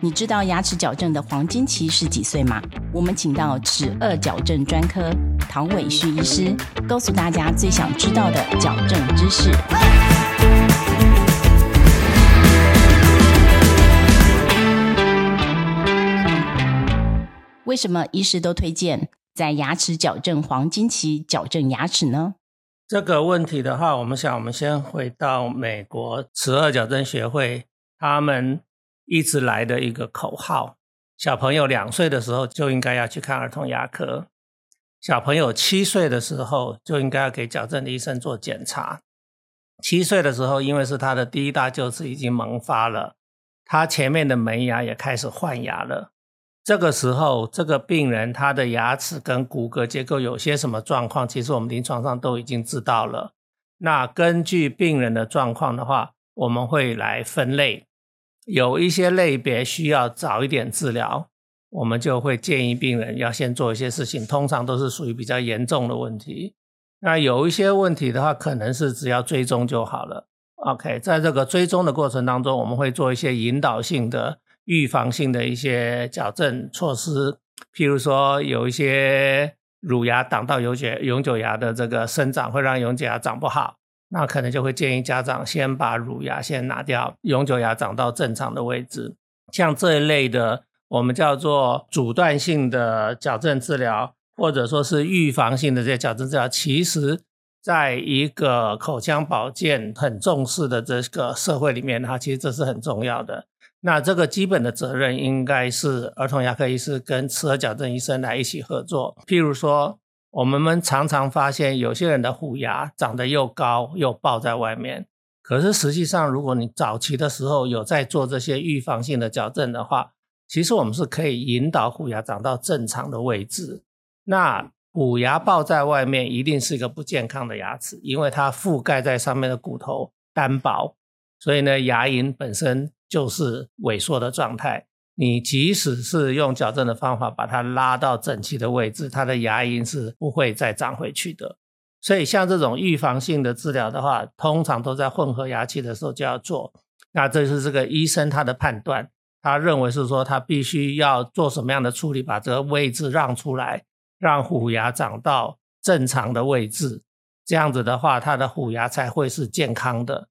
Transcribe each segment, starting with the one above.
你知道牙齿矫正的黄金期是几岁吗？我们请到齿颚矫正专科唐伟旭医师，告诉大家最想知道的矫正知识。为什么医师都推荐在牙齿矫正黄金期矫正牙齿呢？这个问题的话，我们想，我们先回到美国齿颚矫正学会，他们。一直来的一个口号：小朋友两岁的时候就应该要去看儿童牙科，小朋友七岁的时候就应该要给矫正的医生做检查。七岁的时候，因为是他的第一大臼齿已经萌发了，他前面的门牙也开始换牙了。这个时候，这个病人他的牙齿跟骨骼结构有些什么状况，其实我们临床上都已经知道了。那根据病人的状况的话，我们会来分类。有一些类别需要早一点治疗，我们就会建议病人要先做一些事情，通常都是属于比较严重的问题。那有一些问题的话，可能是只要追踪就好了。OK，在这个追踪的过程当中，我们会做一些引导性的、预防性的一些矫正措施，譬如说有一些乳牙挡到永久永久牙的这个生长，会让永久牙长不好。那可能就会建议家长先把乳牙先拿掉，永久牙长到正常的位置。像这一类的，我们叫做阻断性的矫正治疗，或者说是预防性的这些矫正治疗，其实在一个口腔保健很重视的这个社会里面，它其实这是很重要的。那这个基本的责任应该是儿童牙科医师跟齿颚矫正医生来一起合作，譬如说。我们们常常发现，有些人的虎牙长得又高又爆在外面。可是实际上，如果你早期的时候有在做这些预防性的矫正的话，其实我们是可以引导虎牙长到正常的位置。那虎牙爆在外面，一定是一个不健康的牙齿，因为它覆盖在上面的骨头单薄，所以呢，牙龈本身就是萎缩的状态。你即使是用矫正的方法把它拉到整齐的位置，它的牙龈是不会再长回去的。所以像这种预防性的治疗的话，通常都在混合牙期的时候就要做。那这是这个医生他的判断，他认为是说他必须要做什么样的处理，把这个位置让出来，让虎牙长到正常的位置，这样子的话，他的虎牙才会是健康的。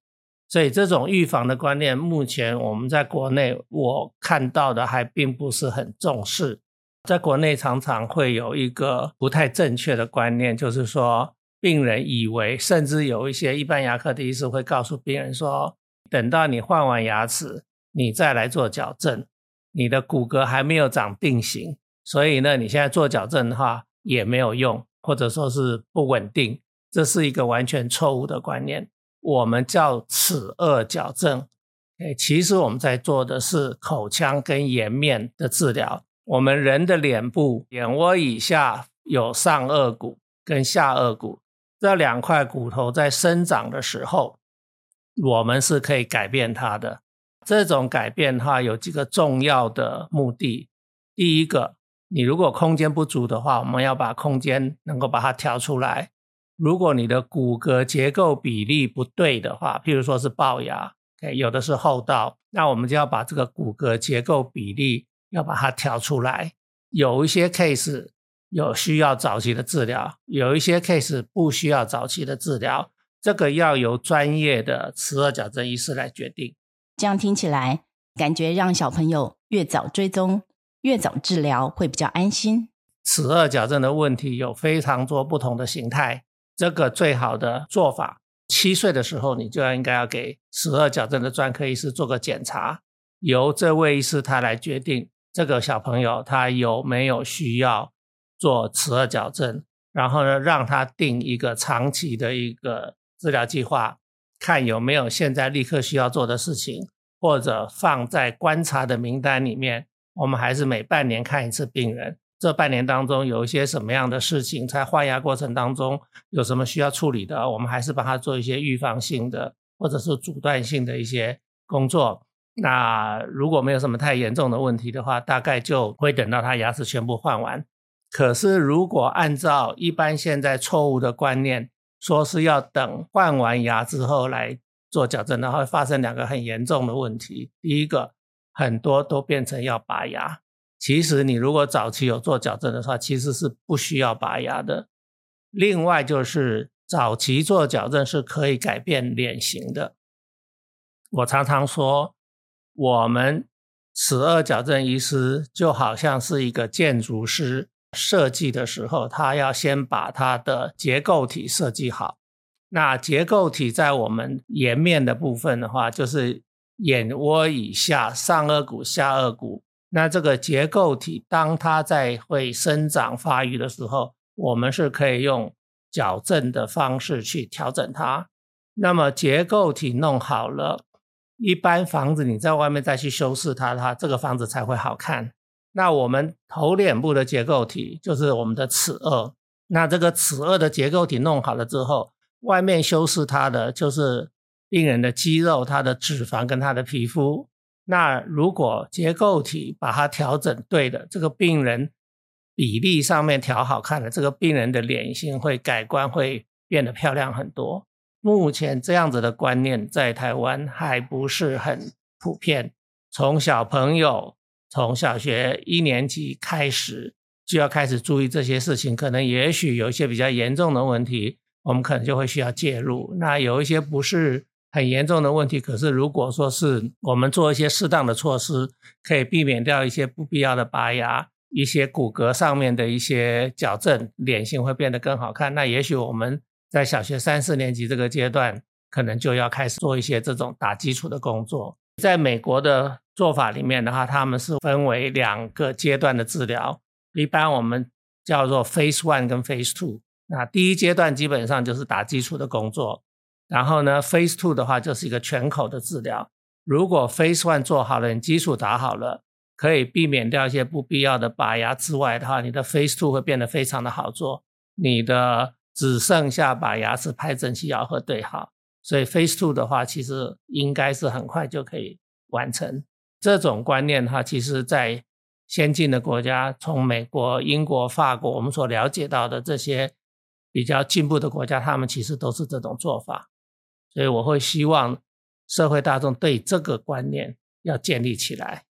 所以这种预防的观念，目前我们在国内我看到的还并不是很重视。在国内常常会有一个不太正确的观念，就是说病人以为，甚至有一些一般牙科的医师会告诉病人说，等到你换完牙齿，你再来做矫正，你的骨骼还没有长定型，所以呢，你现在做矫正的话也没有用，或者说是不稳定，这是一个完全错误的观念。我们叫齿颚矫正，哎，其实我们在做的是口腔跟颜面的治疗。我们人的脸部眼窝以下有上颚骨跟下颚骨这两块骨头在生长的时候，我们是可以改变它的。这种改变的话有几个重要的目的。第一个，你如果空间不足的话，我们要把空间能够把它调出来。如果你的骨骼结构比例不对的话，譬如说是龅牙，有的是厚道，那我们就要把这个骨骼结构比例要把它调出来。有一些 case 有需要早期的治疗，有一些 case 不需要早期的治疗，这个要由专业的齿颚矫正医师来决定。这样听起来，感觉让小朋友越早追踪、越早治疗会比较安心。齿颚矫正的问题有非常多不同的形态。这个最好的做法，七岁的时候你就要应该要给齿颚矫正的专科医师做个检查，由这位医师他来决定这个小朋友他有没有需要做齿颚矫正，然后呢让他定一个长期的一个治疗计划，看有没有现在立刻需要做的事情，或者放在观察的名单里面，我们还是每半年看一次病人。这半年当中有一些什么样的事情，在换牙过程当中有什么需要处理的，我们还是帮他做一些预防性的或者是阻断性的一些工作。那如果没有什么太严重的问题的话，大概就会等到他牙齿全部换完。可是如果按照一般现在错误的观念，说是要等换完牙之后来做矫正的话，会发生两个很严重的问题。第一个。很多都变成要拔牙。其实你如果早期有做矫正的话，其实是不需要拔牙的。另外就是早期做矫正是可以改变脸型的。我常常说，我们齿颚矫正医师就好像是一个建筑师，设计的时候他要先把它的结构体设计好。那结构体在我们颜面的部分的话，就是眼窝以下上颚骨、下颚骨。那这个结构体，当它在会生长发育的时候，我们是可以用矫正的方式去调整它。那么结构体弄好了，一般房子你在外面再去修饰它，它这个房子才会好看。那我们头脸部的结构体就是我们的齿颚，那这个齿颚的结构体弄好了之后，外面修饰它的就是病人的肌肉、他的脂肪跟他的皮肤。那如果结构体把它调整对的，这个病人比例上面调好看了，这个病人的脸型会改观，会变得漂亮很多。目前这样子的观念在台湾还不是很普遍。从小朋友从小学一年级开始就要开始注意这些事情，可能也许有一些比较严重的问题，我们可能就会需要介入。那有一些不是。很严重的问题，可是如果说是我们做一些适当的措施，可以避免掉一些不必要的拔牙，一些骨骼上面的一些矫正，脸型会变得更好看。那也许我们在小学三四年级这个阶段，可能就要开始做一些这种打基础的工作。在美国的做法里面的话，他们是分为两个阶段的治疗，一般我们叫做 Phase One 跟 Phase Two。那第一阶段基本上就是打基础的工作。然后呢，Phase Two 的话就是一个全口的治疗。如果 Phase One 做好了，你基础打好了，可以避免掉一些不必要的拔牙之外的话，你的 Phase Two 会变得非常的好做。你的只剩下把牙齿拍整齐、咬合对好。所以 Phase Two 的话，其实应该是很快就可以完成。这种观念的话，其实在先进的国家，从美国、英国、法国，我们所了解到的这些比较进步的国家，他们其实都是这种做法。所以我会希望社会大众对这个观念要建立起来。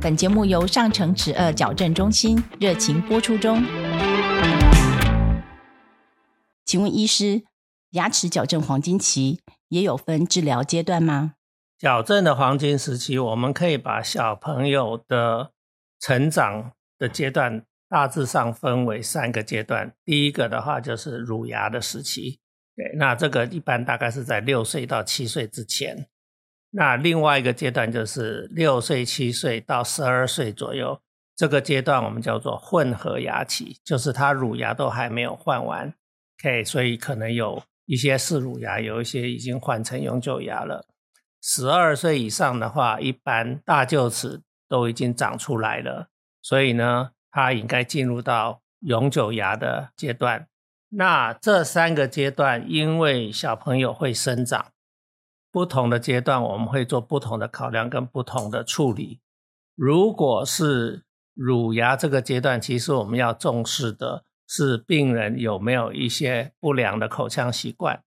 本节目由上城齿颚矫正中心热情播出中。请问医师，牙齿矫正黄金期也有分治疗阶段吗？矫正的黄金时期，我们可以把小朋友的成长的阶段大致上分为三个阶段。第一个的话就是乳牙的时期。对，那这个一般大概是在六岁到七岁之前。那另外一个阶段就是六岁、七岁到十二岁左右，这个阶段我们叫做混合牙期，就是他乳牙都还没有换完。OK，所以可能有一些是乳牙，有一些已经换成永久牙了。十二岁以上的话，一般大臼齿都已经长出来了，所以呢，他应该进入到永久牙的阶段。那这三个阶段，因为小朋友会生长，不同的阶段我们会做不同的考量跟不同的处理。如果是乳牙这个阶段，其实我们要重视的是病人有没有一些不良的口腔习惯，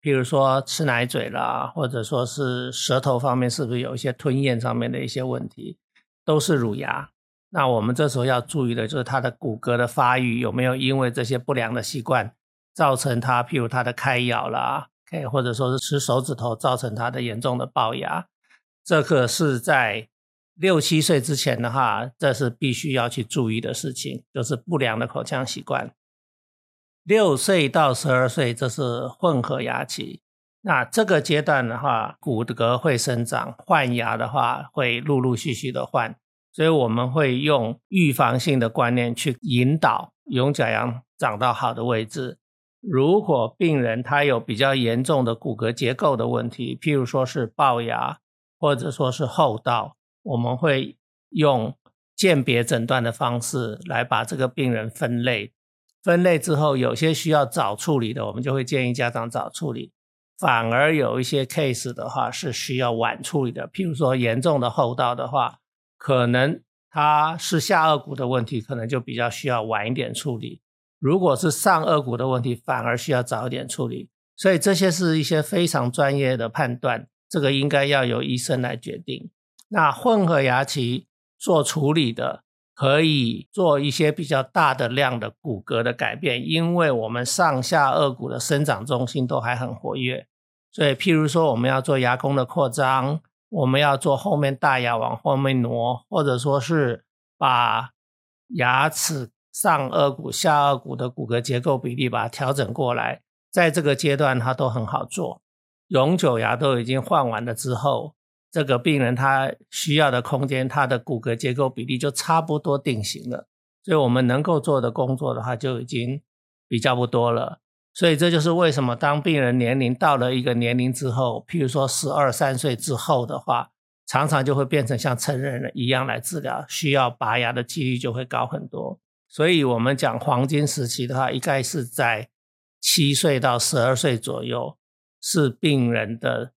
譬如说吃奶嘴啦，或者说是舌头方面是不是有一些吞咽上面的一些问题，都是乳牙。那我们这时候要注意的就是他的骨骼的发育有没有因为这些不良的习惯造成他，譬如他的开咬啦，可以或者说是吃手指头造成他的严重的龅牙，这个是在六七岁之前的话，这是必须要去注意的事情，就是不良的口腔习惯。六岁到十二岁这是混合牙期，那这个阶段的话，骨骼会生长，换牙的话会陆陆续续的换。所以我们会用预防性的观念去引导永假牙长到好的位置。如果病人他有比较严重的骨骼结构的问题，譬如说是龅牙或者说是后道，我们会用鉴别诊断的方式来把这个病人分类。分类之后，有些需要早处理的，我们就会建议家长早处理；反而有一些 case 的话是需要晚处理的，譬如说严重的后道的话。可能它是下颚骨的问题，可能就比较需要晚一点处理；如果是上颚骨的问题，反而需要早一点处理。所以这些是一些非常专业的判断。这个应该要由医生来决定。那混合牙期做处理的，可以做一些比较大的量的骨骼的改变，因为我们上下颚骨的生长中心都还很活跃，所以譬如说我们要做牙弓的扩张，我们要做后面大牙往后面挪，或者说是把牙齿上颚骨、下颚骨的骨骼结构比例把它调整过来，在这个阶段它都很好做。永久牙都已经换完了之后，这个病人他需要的空间，他的骨骼结构比例就差不多定型了，所以我们能够做的工作的话就已经比较不多了。所以这就是为什么当病人年龄到了一个年龄之后，譬如说十二三岁之后的话，常常就会变成像成人一样来治疗，需要拔牙的几率就会高很多。所以我们讲黄金时期的话，应该是在七岁到十二岁左右。是病人的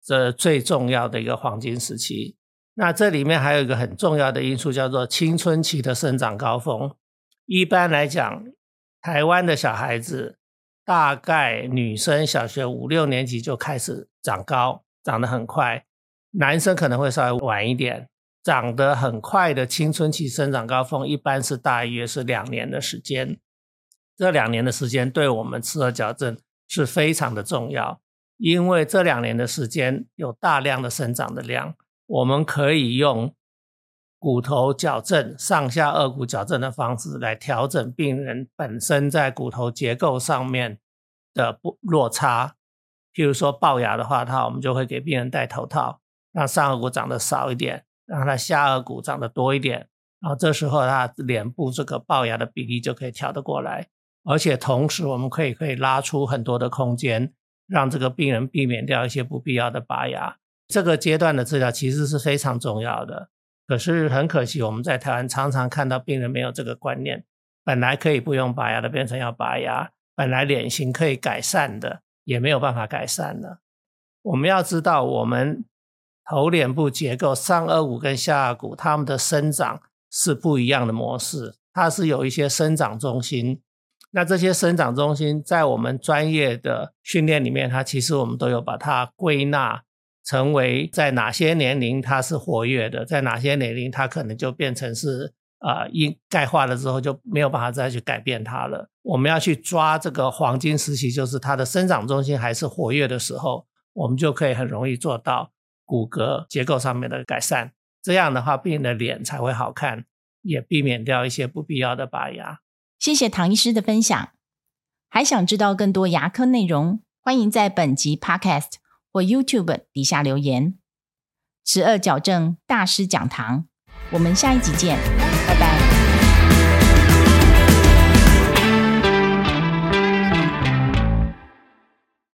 这最重要的一个黄金时期。那这里面还有一个很重要的因素，叫做青春期的生长高峰。一般来讲，台湾的小孩子大概女生小学五六年级就开始长高，长得很快；男生可能会稍微晚一点。长得很快的青春期生长高峰，一般是大约是两年的时间。这两年的时间对我们齿颚矫正是非常的重要。因为这两年的时间有大量的生长的量，我们可以用骨头矫正、上下颚骨矫正的方式来调整病人本身在骨头结构上面的不落差。譬如说龅牙的话，它我们就会给病人戴头套，让上颚骨长得少一点，让他下颚骨长得多一点，然后这时候他脸部这个龅牙的比例就可以调得过来，而且同时我们可以可以拉出很多的空间。让这个病人避免掉一些不必要的拔牙，这个阶段的治疗其实是非常重要的。可是很可惜，我们在台湾常常看到病人没有这个观念，本来可以不用拔牙的变成要拔牙，本来脸型可以改善的也没有办法改善了。我们要知道，我们头脸部结构上颚骨跟下颚骨它们的生长是不一样的模式，它是有一些生长中心。那这些生长中心在我们专业的训练里面，它其实我们都有把它归纳成为在哪些年龄它是活跃的，在哪些年龄它可能就变成是啊，因钙化了之后就没有办法再去改变它了。我们要去抓这个黄金时期，就是它的生长中心还是活跃的时候，我们就可以很容易做到骨骼结构上面的改善。这样的话，病人的脸才会好看，也避免掉一些不必要的拔牙。谢谢唐医师的分享。还想知道更多牙科内容，欢迎在本集 Podcast 或 YouTube 底下留言。十二矫正大师讲堂，我们下一集见，拜拜。